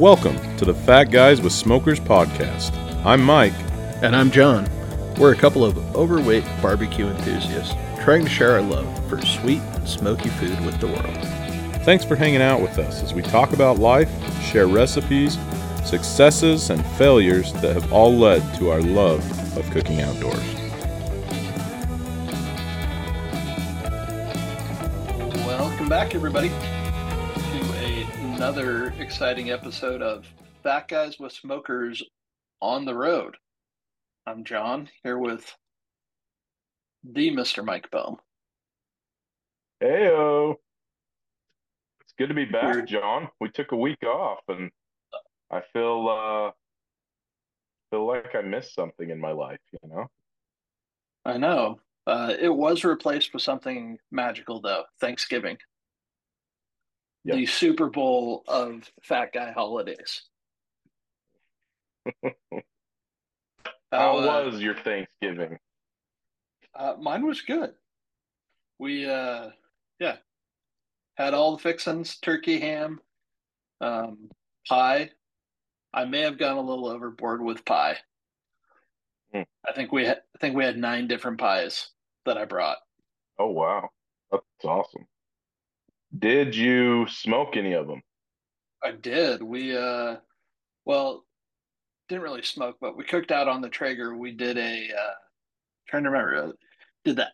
Welcome to the Fat Guys with Smokers podcast. I'm Mike. And I'm John. We're a couple of overweight barbecue enthusiasts trying to share our love for sweet and smoky food with the world. Thanks for hanging out with us as we talk about life, share recipes, successes, and failures that have all led to our love of cooking outdoors. Welcome back, everybody, another exciting episode of Fat Guys with Smokers on the Road. I'm John here with the Mr. Mike Bohm. Heyo. It's good to be back, Weird. John. We took a week off and I feel uh feel like I missed something in my life, you know? I know. Uh, it was replaced with something magical, though Thanksgiving, Yep. the Super Bowl of Fat Guy holidays. How uh, was your Thanksgiving? Uh, mine was good. We, uh, yeah, had all the fixins: turkey, ham, um, pie. I may have gone a little overboard with pie. Hmm. I think we had, I think we had nine different pies that I brought. Oh wow. That's awesome. Did you smoke any of them? I did. We, uh, well, didn't really smoke, but we cooked out on the Traeger. We did a, uh, trying to remember, uh, did the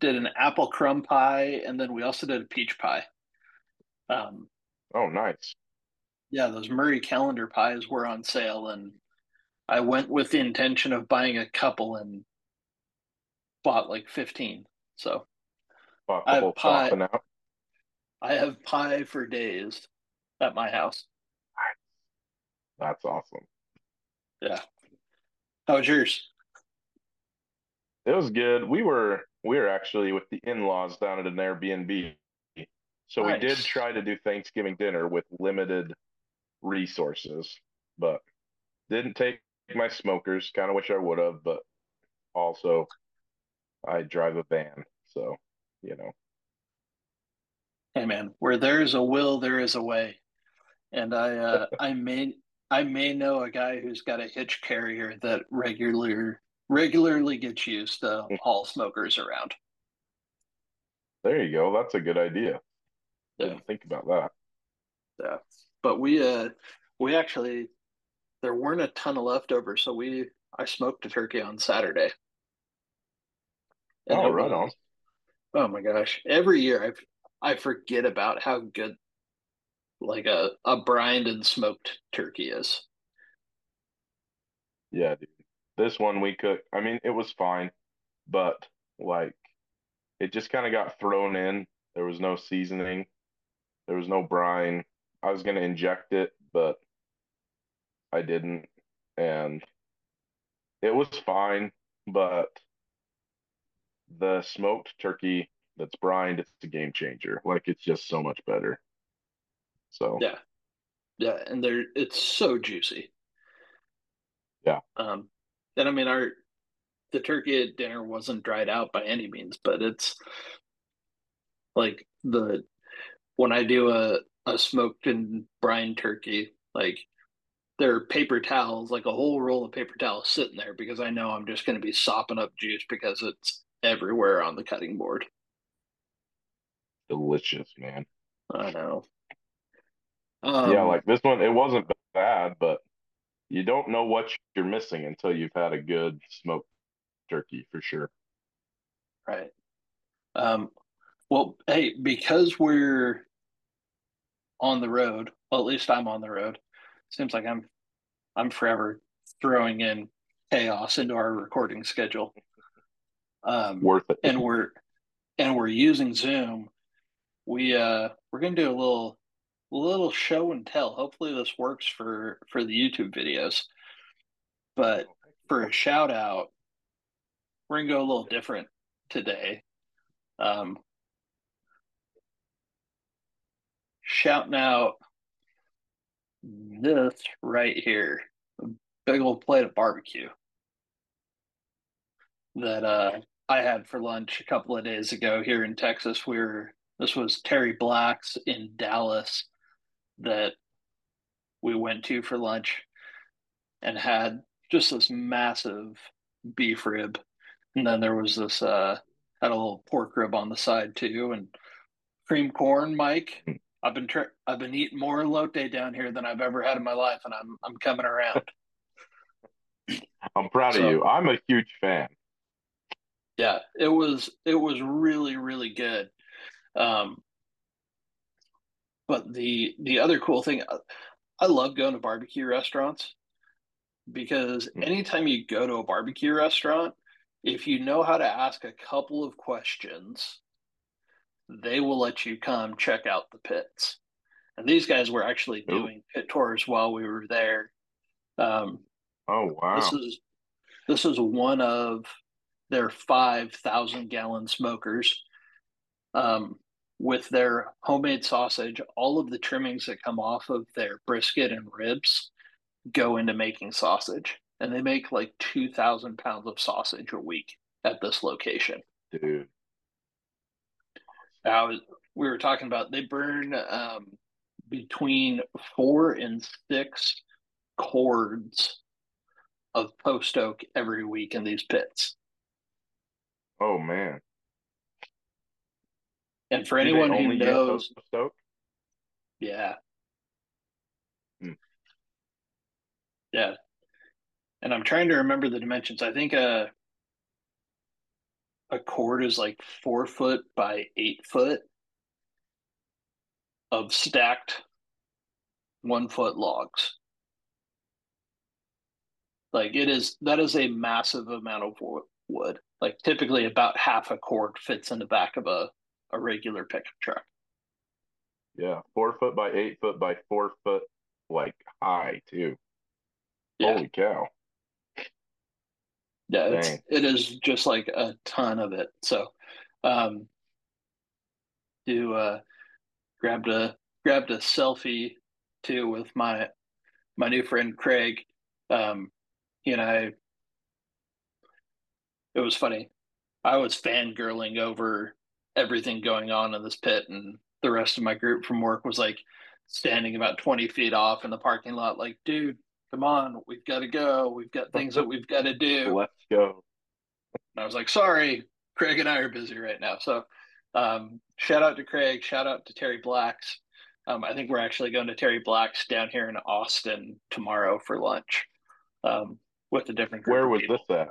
did an apple crumb pie, and then we also did a peach pie. Um, Oh nice. yeah, those Marie Callender pies were on sale, and I went with the intention of buying a couple and bought like 15. So Pop I have couple pie. out. I have pie for days at my house. That's awesome. Yeah. How was yours? It was good. We were we were actually with the in-laws down at an Airbnb. So we did try to do Thanksgiving dinner with limited resources, but didn't take my smokers. Kind of wish I would have, but also I drive a van, so you know. Hey man, where there is a will, there is a way. And I uh I may I may know a guy who's got a hitch carrier that regularly regularly gets used to haul smokers around. There you go. That's a good idea. Yeah. Didn't think about that. Yeah. But we uh we actually there weren't a ton of leftovers, so we I smoked a turkey on Saturday. And Oh, right was- on. Oh my gosh. Every year I I forget about how good like a, a brined and smoked turkey is. Yeah. This one we cooked. I mean, it was fine, but like it just kind of got thrown in. There was no seasoning. There was no brine. I was gonna inject it, but I didn't. And it was fine, but the smoked turkey that's brined, it's a game changer. Like it's just so much better. So Yeah. Yeah, and they're it's so juicy. Yeah. Um and I mean our the turkey at dinner wasn't dried out by any means, but it's like the when I do a a smoked and brine turkey, like there are paper towels, like a whole roll of paper towels sitting there because I know I'm just going to be sopping up juice because it's everywhere on the cutting board. Delicious, man. I know. Um, Yeah, like this one, it wasn't bad, but you don't know what you're missing until you've had a good smoked turkey for sure. Right. Um, well, hey, because we're on the road, well, at least I'm on the road. Seems like I'm I'm forever throwing in chaos into our recording schedule. Um, Worth it. and we're and we're using Zoom. We uh we're gonna do a little little show and tell. Hopefully this works for for the YouTube videos. But for a shout out, we're gonna go a little different today. Um, shouting out this right here, a big old plate of barbecue that uh, I had for lunch a couple of days ago here in Texas. We were this was Terry Black's in Dallas that we went to for lunch and had just this massive beef rib. And then there was this uh had a little pork rib on the side too and cream corn, Mike. I've been tra- I've been eating more elote down here than I've ever had in my life and I'm I'm coming around. I'm proud So- of you. I'm a huge fan. Yeah, it was it was really really good. Um, but the the other cool thing, I love going to barbecue restaurants because Hmm. anytime you go to a barbecue restaurant, if you know how to ask a couple of questions, they will let you come check out the pits. And these guys were actually Ooh. doing pit tours while we were there. Um, Oh wow! this is this is one of their five thousand gallon smokers. Um, with their homemade sausage, all of the trimmings that come off of their brisket and ribs go into making sausage, and they make like two thousand pounds of sausage a week at this location. Dude. I was, we were talking about they burn um, between four and six cords of post oak every week in these pits. Oh man. And for Do anyone who knows, Stoke? yeah, Hmm. yeah. And I'm trying to remember the dimensions. I think a a cord is like four foot by eight foot of stacked one foot logs. Like it is that is a massive amount of wood. Like typically about half a cord fits in the back of a, a regular pickup truck. Yeah. Four foot by eight foot by four foot like high too. Yeah. Holy cow. Yeah, it's it is just like a ton of it. So um do uh grabbed a grabbed a selfie too with my my new friend Craig. Um he and I it was funny. I was fangirling over everything going on in this pit and the rest of my group from work was like standing about 20 feet off in the parking lot like dude come on we've got to go we've got things that we've got to do Let's go. and I was like, sorry, Craig and I are busy right now. So um, shout out to Craig, shout out to Terry Blacks. Um, I think we're actually going to Terry Blacks down here in Austin tomorrow for lunch um, with a different group. Where was people. this at?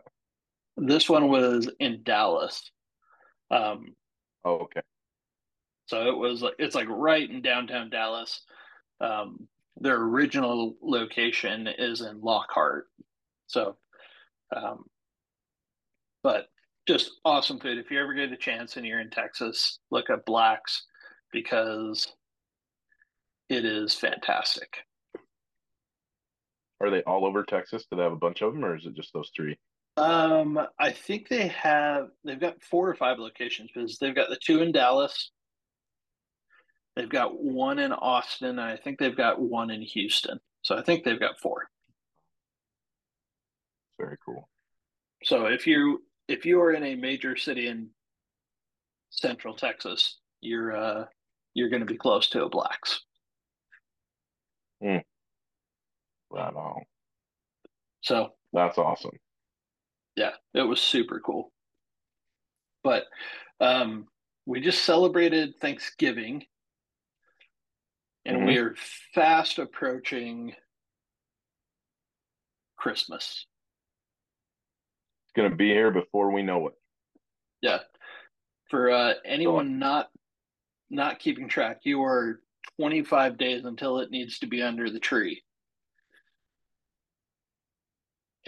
This one was in Dallas. Um, Oh, okay. so it was like it's like right in downtown Dallas. Um, their original location is in Lockhart. So, um, but just awesome food. If you ever get a chance and you're in Texas, look up Blacks because it is fantastic. Are they all over Texas? Do they have a bunch of them, or is it just those three? Um, I think they have they've got four or five locations because they've got the two in Dallas. They've got one in Austin, and I think they've got one in Houston. So I think they've got four. Very cool. So if you if you are in a major city in central Texas, you're uh you're going to be close to a Blacks. Mm. Right on. So That's awesome. Yeah, it was super cool. But um we just celebrated Thanksgiving and we are fast approaching Christmas. It's gonna be here before we know it. Yeah. For uh, anyone not not keeping track, you are 25 days until it needs to be under the tree.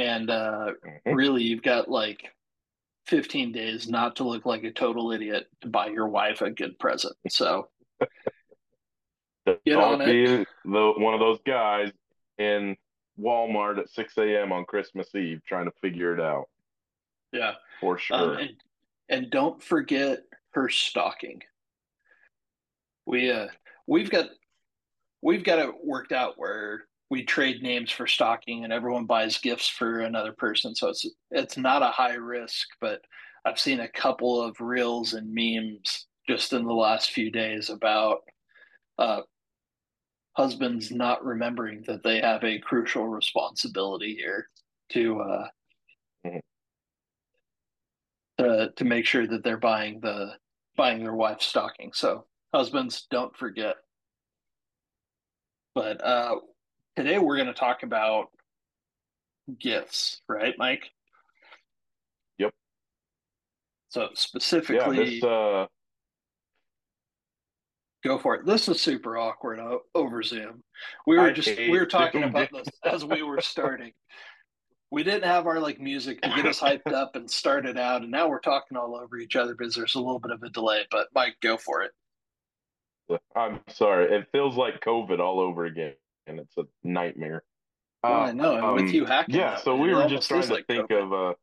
And uh, Mhm. really, you've got like 15 days not to look like a total idiot to buy your wife a good present. So, Get on be the one of those guys in Walmart at 6 a.m. on Christmas Eve trying to figure it out yeah. for Um, sure. and and don't forget her stocking. We uh we've got we've got it worked out where we trade names for stocking and everyone buys gifts for another person. So it's it's not a high risk, but I've seen a couple of reels and memes just in the last few days about uh husbands not remembering that they have a crucial responsibility here to uh Mhm. to to make sure that they're buying the buying their wife's stocking. So husbands, don't forget. But uh today we're going to talk about gifts, right, Mike? Yep. So Yeah, specifically, this uh go for it. This is super awkward o- over Zoom. We were I just we were talking about this as we were starting. We didn't have our like music to get us hyped up and started out, and now we're talking all over each other because there's a little bit of a delay. But Mike, go for it. I'm sorry. It feels like COVID all over again, and it's a nightmare. Well, I know, and with Um, you hacking yeah, so we were just trying to like think COVID. of uh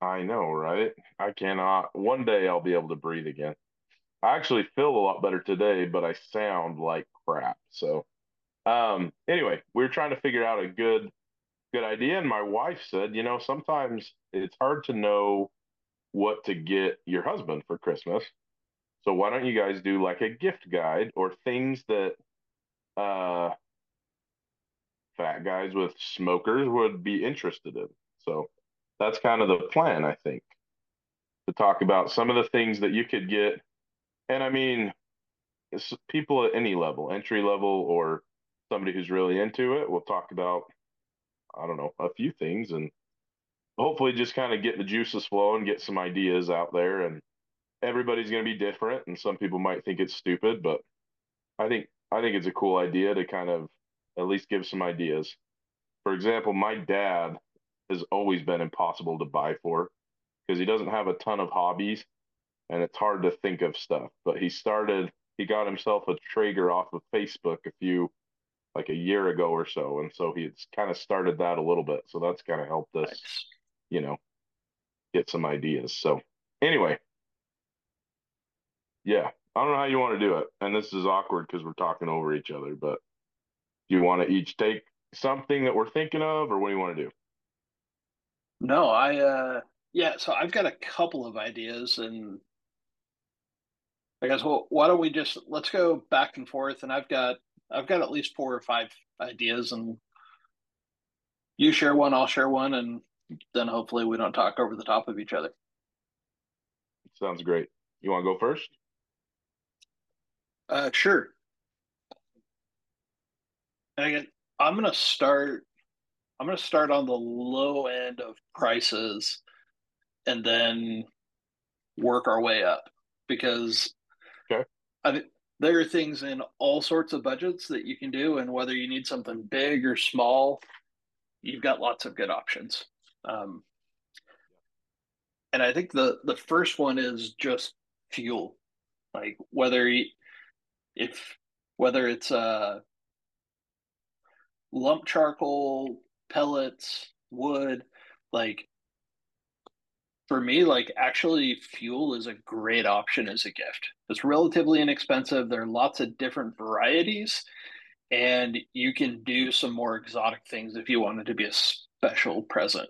I know, right? I cannot. One day I'll be able to breathe again. I actually feel a lot better today, but I sound like crap. So, um, anyway, we were trying to figure out a good good idea, and my wife said, you know, sometimes it's hard to know what to get your husband for Christmas. So why don't you guys do like a gift guide or things that uh fat guys with smokers would be interested in? So that's kind of the plan, I think, to talk about some of the things that you could get. And I mean, people at any level, entry level or somebody who's really into it, we'll talk about, I don't know, a few things and hopefully just kind of get the juices flowing, get some ideas out there. And everybody's going to be different. And some people might think it's stupid, but I think I think it's a cool idea to kind of at least give some ideas. For example, my dad has always been impossible to buy for because he doesn't have a ton of hobbies and it's hard to think of stuff. But he started, he got himself a Traeger off of Facebook a few, like a year ago or so. And so he's kind of started that a little bit. So that's kind of helped us, Nice. you know, get some ideas. So anyway, yeah, I don't know how you want to do it. And this is awkward because we're talking over each other, but do you want to each take something that we're thinking of or what do you want to do? No, I uh yeah, so I've got a couple of ideas and I guess well, why don't we just let's go back and forth and I've got I've got at least four or five ideas and you share one, I'll share one, and then hopefully we don't talk over the top of each other. Sounds great. You want to go first? Uh sure. And again, I'm gonna start I'm gonna start on the low end of prices and then work our way up because Okay. I think there are things in all sorts of budgets that you can do, and whether you need something big or small, you've got lots of good options. Um, and I think the the first one is just fuel, like whether you, if whether it's uh lump charcoal, pellets, wood, like for me, like actually fuel is a great option as a gift. It's relatively inexpensive. There are lots of different varieties, and you can do some more exotic things if you wanted to be a special present.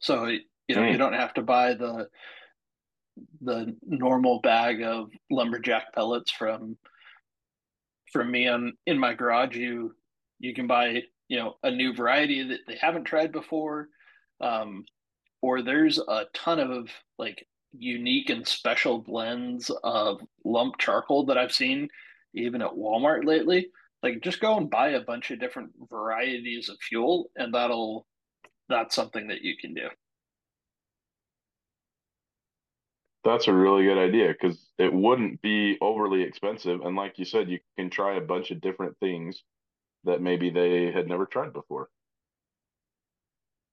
So, you know, you Mm. don't have to buy the the normal bag of lumberjack pellets from from me on in my garage. You you can buy, you know, a new variety that they haven't tried before. Um, or there's a ton of like unique and special blends of lump charcoal that I've seen even at Walmart lately. Like just go and buy a bunch of different varieties of fuel and that'll that's something that you can do. That's a really good idea because it wouldn't be overly expensive. And like you said, you can try a bunch of different things that maybe they had never tried before.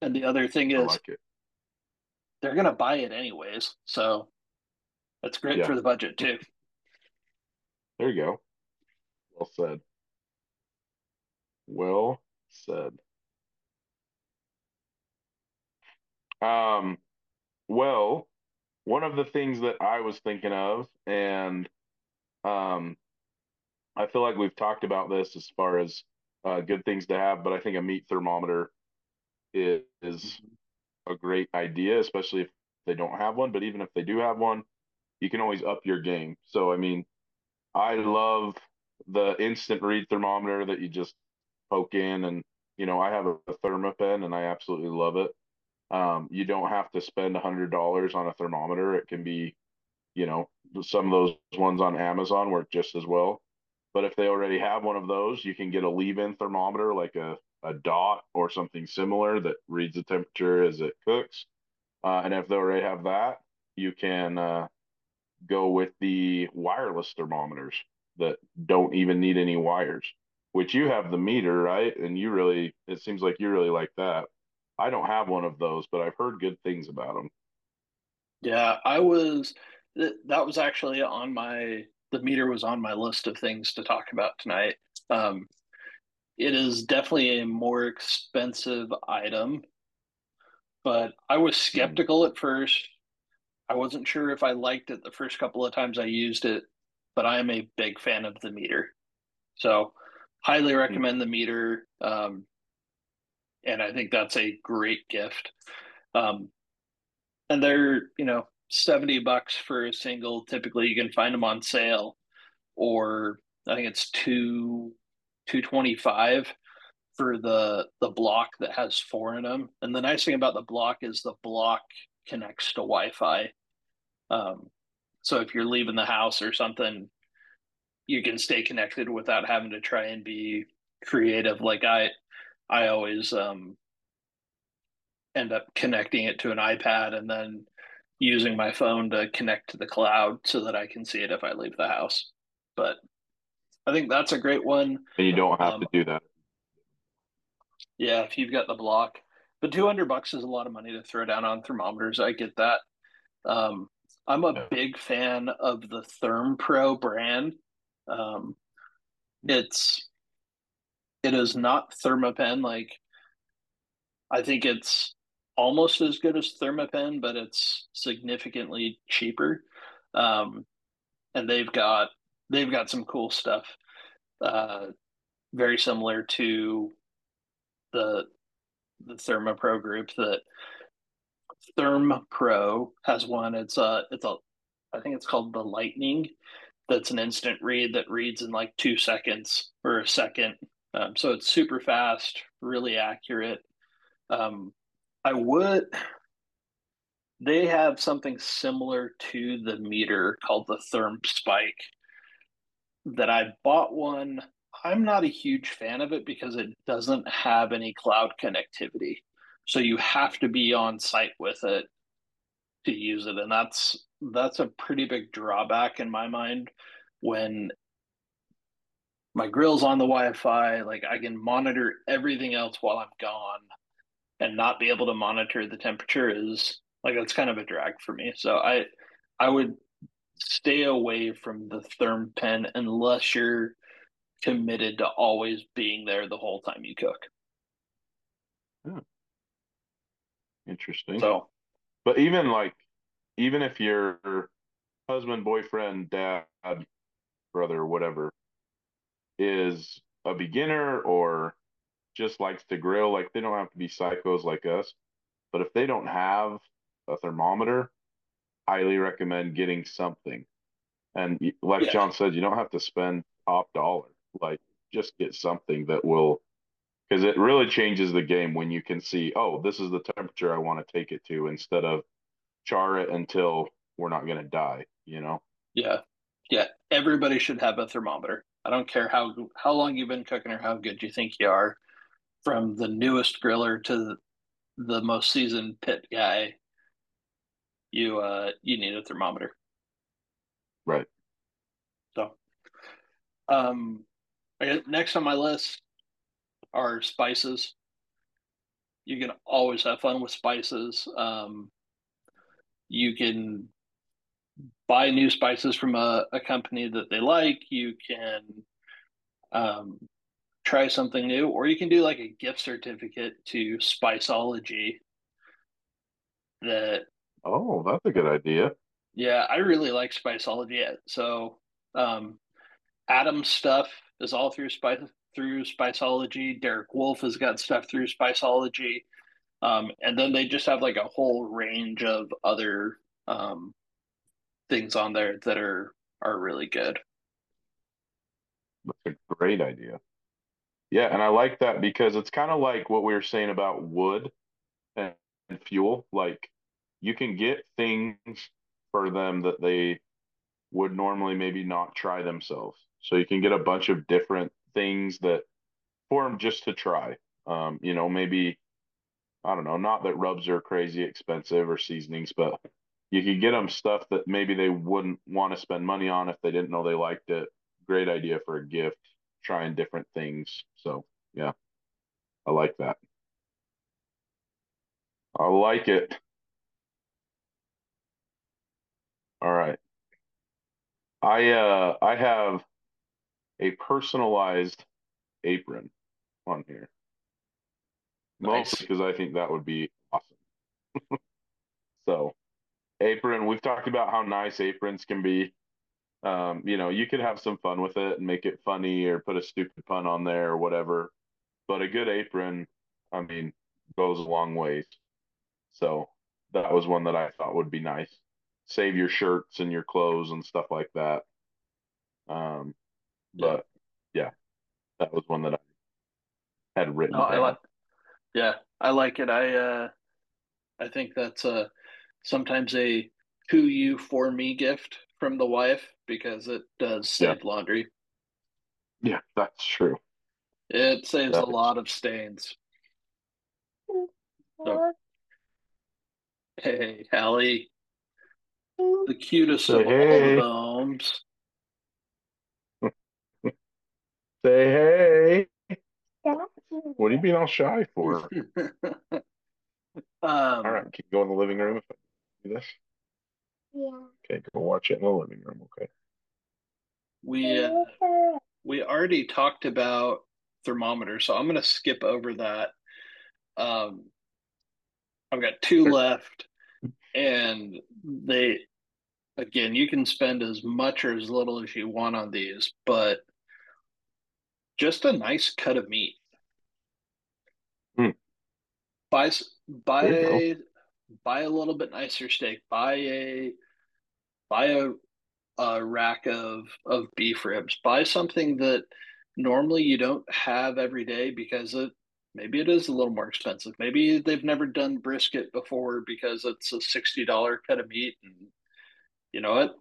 And the other thing I is like it. they're gonna buy it anyways. So that's great Yeah. for the budget too. There you go. Well said. Well said. Um, well, one of the things that I was thinking of, and um, I feel like we've talked about this as far as uh, good things to have, but I think a meat thermometer is, is a great idea, especially if they don't have one. But even if they do have one, you can always up your game. So, I mean, I love the instant read thermometer that you just poke in and you know i have a, a thermapen and i absolutely love it um, you don't have to spend a hundred dollars on a thermometer it can be you know some of those ones on amazon work just as well but if they already have one of those you can get a leave-in thermometer like a, a dot or something similar that reads the temperature as it cooks uh, and if they already have that you can uh, go with the wireless thermometers that don't even need any wires, which you have the MEATER, right? And you really, it seems like you really like that. I don't have one of those, but I've heard good things about them. Yeah, I was, that was actually on my, the MEATER was on my list of things to talk about tonight. Um, it is definitely a more expensive item, but I was hmm. skeptical at first. I wasn't sure if I liked it the first couple of times I used it but I am a big fan of the MEATER. So, highly hmm. recommend the MEATER. Um, and I think that's a great gift. Um, and they're, you know, 70 bucks for a single. Typically, you can find them on sale, or I think it's two 225 for the the block that has four in them. And the nice thing about the block is the block connects to Wi-Fi. Um, so if you're leaving the house or something, you can stay connected without having to try and be creative. Like I, I always um, end up connecting it to an iPad and then using my phone to connect to the cloud so that I can see it if I leave the house. But I think that's a great one. And you don't have um, to do that. Yeah, if you've got the block. But 200 bucks is a lot of money to throw down on thermometers. I get that. Um, I'm a big fan of the ThermoPro brand. Um, it's it is not Thermapen. Like I think it's almost as good as Thermapen, but it's significantly cheaper. Um, and they've got they've got some cool stuff. Uh, very similar to the the ThermaPro group that Therm Pro has one. It's a it's a I think it's called the Lightning. That's an instant read that reads in like two seconds or a second. Um, so it's super fast, really accurate. Um, I would. They have something similar to the MEATER called the Therm Spike. That I bought one. I'm not a huge fan of it because it doesn't have any cloud connectivity. So you have to be on site with it to use it. And that's that's a pretty big drawback in my mind when my grill's on the Wi-Fi, like I can monitor everything else while I'm gone and not be able to monitor the temperature is like that's kind of a drag for me. So I I would stay away from the therm pen unless you're committed to always being there the whole time you cook. Yeah. Interesting. So, but even like, even if your husband, boyfriend, dad, brother, whatever, is a beginner or just likes to grill, like they don't have to be psychos like us. But if they don't have a thermometer, highly recommend getting something. And like yeah. John said, you don't have to spend top dollar. Like just get something that will because it really changes the game when you can see, oh, this is the temperature I want to take it to instead of char it until we're not going to die, you know? Yeah. Yeah. Everybody should have a thermometer. I don't care how how long you've been cooking or how good you think you are, from the newest griller to the, the most seasoned pit guy. You uh you need a thermometer. Right. So, um, next on my list are spices. You can always have fun with spices. Um, you can buy new spices from a, a company that they like. You can um, try something new, or you can do like a gift certificate to Spiceology. That oh, that's a good idea. Yeah, I really like Spiceology. So, um, Adam stuff is all through Spice through Spiceology. Derek Wolf has got stuff through Spiceology. Um, and then they just have like a whole range of other um, things on there that are are really good. That's a great idea. Yeah, and I like that because it's kind of like what we were saying about wood and, and fuel. Like you can get things for them that they would normally maybe not try themselves. So you can get a bunch of different things that for them just to try. Um, you know, maybe I don't know, not that rubs are crazy expensive or seasonings, but you could get them stuff that maybe they wouldn't want to spend money on if they didn't know they liked it. Great idea for a gift, trying different things. So, yeah, I like that. I like it. All right. I uh I have a personalized apron on here. Nice. Mostly because I think that would be awesome. So, apron, we've talked about how nice aprons can be. Um, you know, you could have some fun with it and make it funny or put a stupid pun on there or whatever. But a good apron, I mean, goes a long ways. So that was one that I thought would be nice. Save your shirts and your clothes and stuff like that. Um, but yeah, that was one that I had written No, I like. Yeah, I like it. I uh, I think that's uh sometimes a to you for me gift from the wife because it does save laundry. Yeah, that's true. It saves That a is- lot of stains. So, hey, Hallie, the cutest of hey. all those. Say hey. What are you being all shy for? um, All right, can you go in the living room if I do this? Yeah. Okay, go watch it in the living room. Okay. we uh, we already talked about thermometers, so I'm going to skip over that. Um, I've got two left, and they, again, you can spend as much or as little as you want on these, but just a nice cut of meat. Hmm. Buy buy There a buy a little bit nicer steak. Buy a buy a a rack of of beef ribs. Buy something that normally you don't have every day because it maybe it is a little more expensive. Maybe they've never done brisket before because it's a sixty dollar cut of meat, and you know what?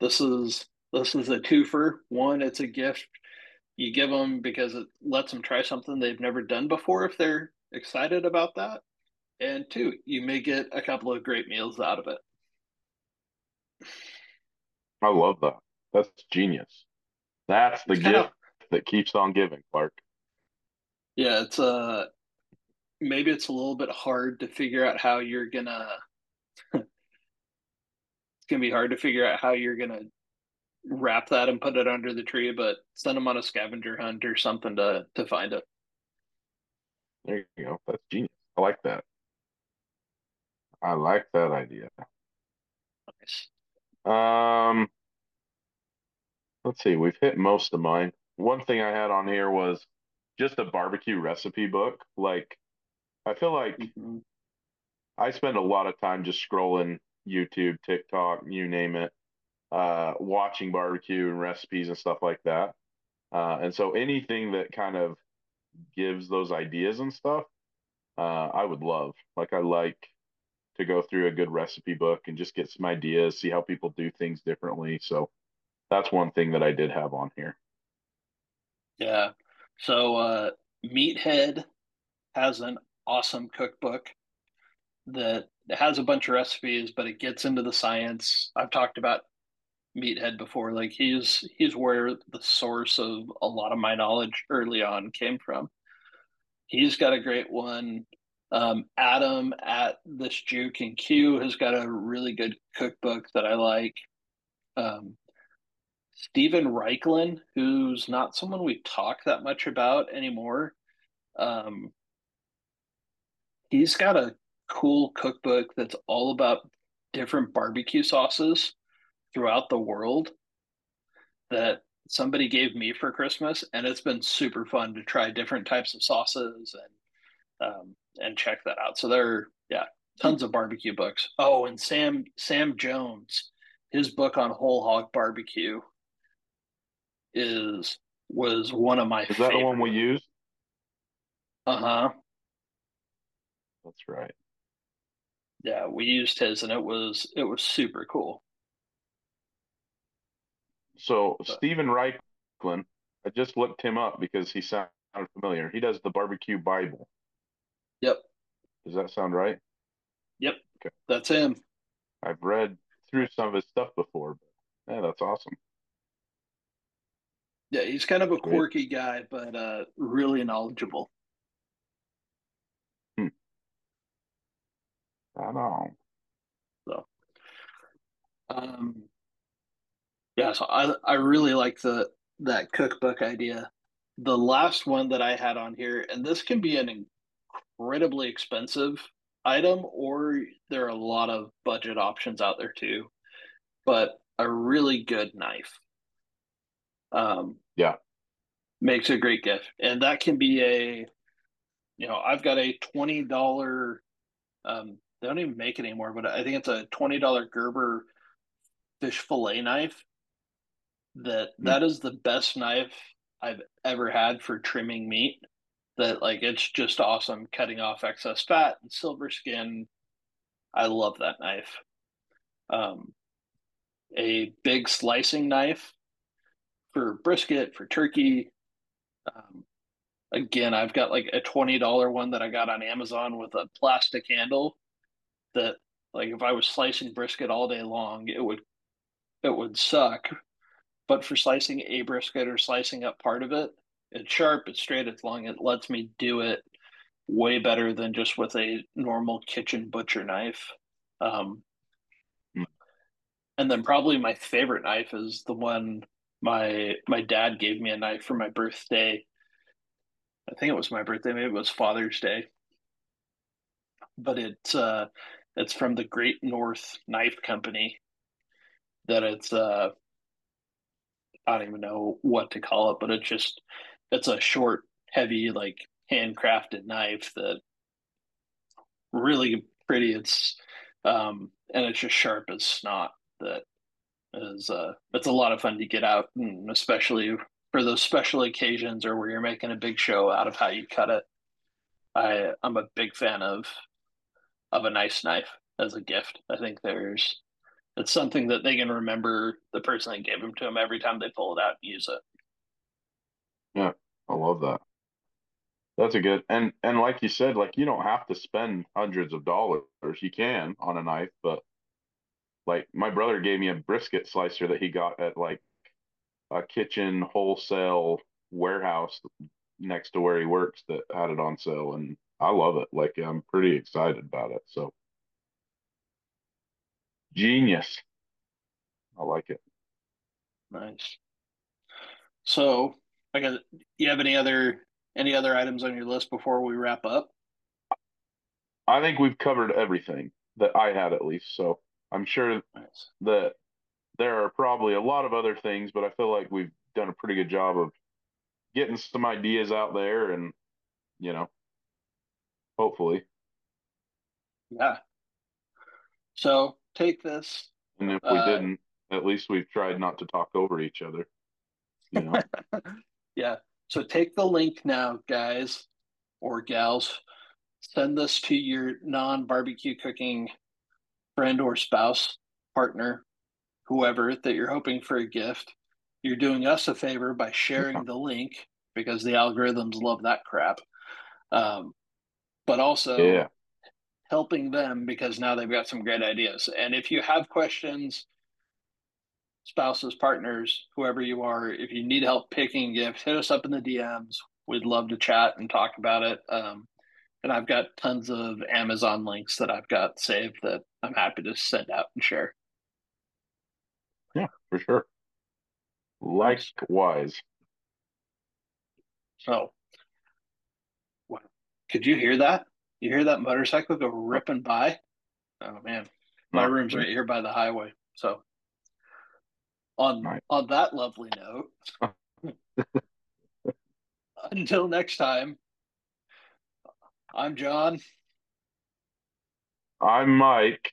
This is this is a twofer. One, it's a gift you give them because it lets them try something they've never done before if they're excited about that. And two, you may get a couple of great meals out of it. I love that. That's genius. That's the It's kind gift of that keeps on giving, Clark. Yeah, it's uh maybe it's a little bit hard to figure out how you're gonna it's gonna be hard to figure out how you're gonna wrap that and put it under the tree, but send them on a scavenger hunt or something to to find it. There you go. That's genius. I like that. I like that idea. Nice. Um, let's see. We've hit most of mine. One thing I had on here was just a barbecue recipe book. Like, I feel like Mhm. I spend a lot of time just scrolling YouTube, TikTok, you name it, uh, watching barbecue and recipes and stuff like that. Uh, and so anything that kind of gives those ideas and stuff, uh, I would love. Like I like to go through a good recipe book and just get some ideas, see how people do things differently. So that's one thing that I did have on here. Yeah. So uh Meathead has an awesome cookbook that has a bunch of recipes, but it gets into the science. I've talked about Meathead before. Like he's he's where the source of a lot of my knowledge early on came from. He's got a great one. Um, Adam at this Juke and Q has got a really good cookbook that I like. Um, Steven Raichlen, who's not someone we talk that much about anymore. Um, he's got a cool cookbook that's all about different barbecue sauces throughout the world that somebody gave me for Christmas, and it's been super fun to try different types of sauces and um, and check that out. So there, are, yeah, tons of barbecue books. Oh, and Sam Sam Jones, his book on whole hog barbecue is was one of my Is that the one we used? Uh huh. That's right. Yeah, we used his, and it was it was super cool. So But- Steven Raichlen, I just looked him up because he sounded familiar. He does the barbecue Bible. Yep, Does that sound right? yep, Okay. that's him. I've read through some of his stuff before, but yeah, that's awesome. Yeah, he's kind of a quirky guy, but uh, really knowledgeable. I know. So um, yeah, so I I really like the that cookbook idea. The last one that I had on here, and this can be an incredibly expensive item, or there are a lot of budget options out there too. But a really good knife, um, Yeah. makes a great gift, and that can be a, you know, I've got a twenty dollar. Um, they don't even make it anymore, but I think it's a twenty dollar Gerber fish fillet knife that Hmm. that is the best knife I've ever had for trimming meat. That like it's just awesome cutting off excess fat and silver skin. I love that knife. Um, a big slicing knife for brisket for turkey. Um, again, I've got like a twenty dollar one that I got on Amazon with a plastic handle. That like if I was slicing brisket all day long, it would it would suck. But for slicing a brisket or slicing up part of it, it's sharp, it's straight, it's long. It lets me do it way better than just with a normal kitchen butcher knife. Um, Hmm. and then probably my favorite knife is the one my my dad gave me a knife for my birthday. I think it was my birthday, maybe it was Father's Day. But it's uh it's from the Great North Knife Company that it's uh I don't even know what to call it, but it's just it's a short, heavy, like handcrafted knife that really pretty. It's um and it's just sharp as snot that is uh it's a lot of fun to get out and especially for those special occasions or where you're making a big show out of how you cut it. I I'm a big fan of of a nice knife as a gift. I think there's it's something that they can remember the person that gave them to them every time they pull it out and use it. I love that. That's a good and and like you said, like you don't have to spend hundreds of dollars. You can on a knife, but like my brother gave me a brisket slicer that he got at like a kitchen wholesale warehouse next to where he works that had it on sale and I love it. Like I'm pretty excited about it. So genius. I like it. Nice. So, I got you have any other any other items on your list before we wrap up? I think we've covered everything that I had at least. So I'm sure Nice. that there are probably a lot of other things, but I feel like we've done a pretty good job of getting some ideas out there and, you know, hopefully. Yeah. So take this. And if we Uh, didn't, at least we've tried not to talk over each other. You know, Yeah. So take the link now, guys or gals. Send this to your non barbecue cooking friend or spouse, partner, whoever that you're hoping for a gift. You're doing us a favor by sharing the link because the algorithms love that crap. Um, but also yeah, helping them because now they've got some great ideas. And if you have questions, spouses, partners, whoever you are, if you need help picking gifts, hit us up in the DMs. We'd love to chat and talk about it. Um, and I've got tons of Amazon links that I've got saved that I'm happy to send out and share. yeah, for sure. Likewise. So, wow. could you hear that? You hear that motorcycle go ripping by? Oh man, my room's right here by the highway. So, on Right. on that lovely note, until next time, I'm John. I'm Mike.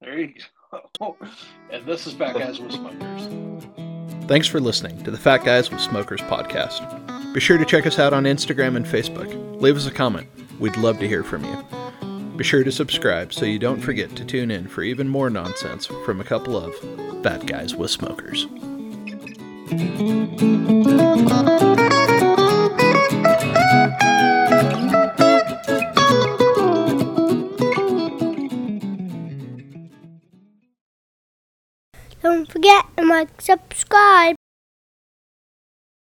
There you go. And this is Fat Guys with Smokers. Thanks for listening to the Fat Guys with Smokers podcast. Be sure to check us out on Instagram and Facebook. Leave us a comment. We'd love to hear from you. Be sure to subscribe so you don't forget to tune in for even more nonsense from a couple of Fat Guys with Smokers. Don't forget to like, subscribe.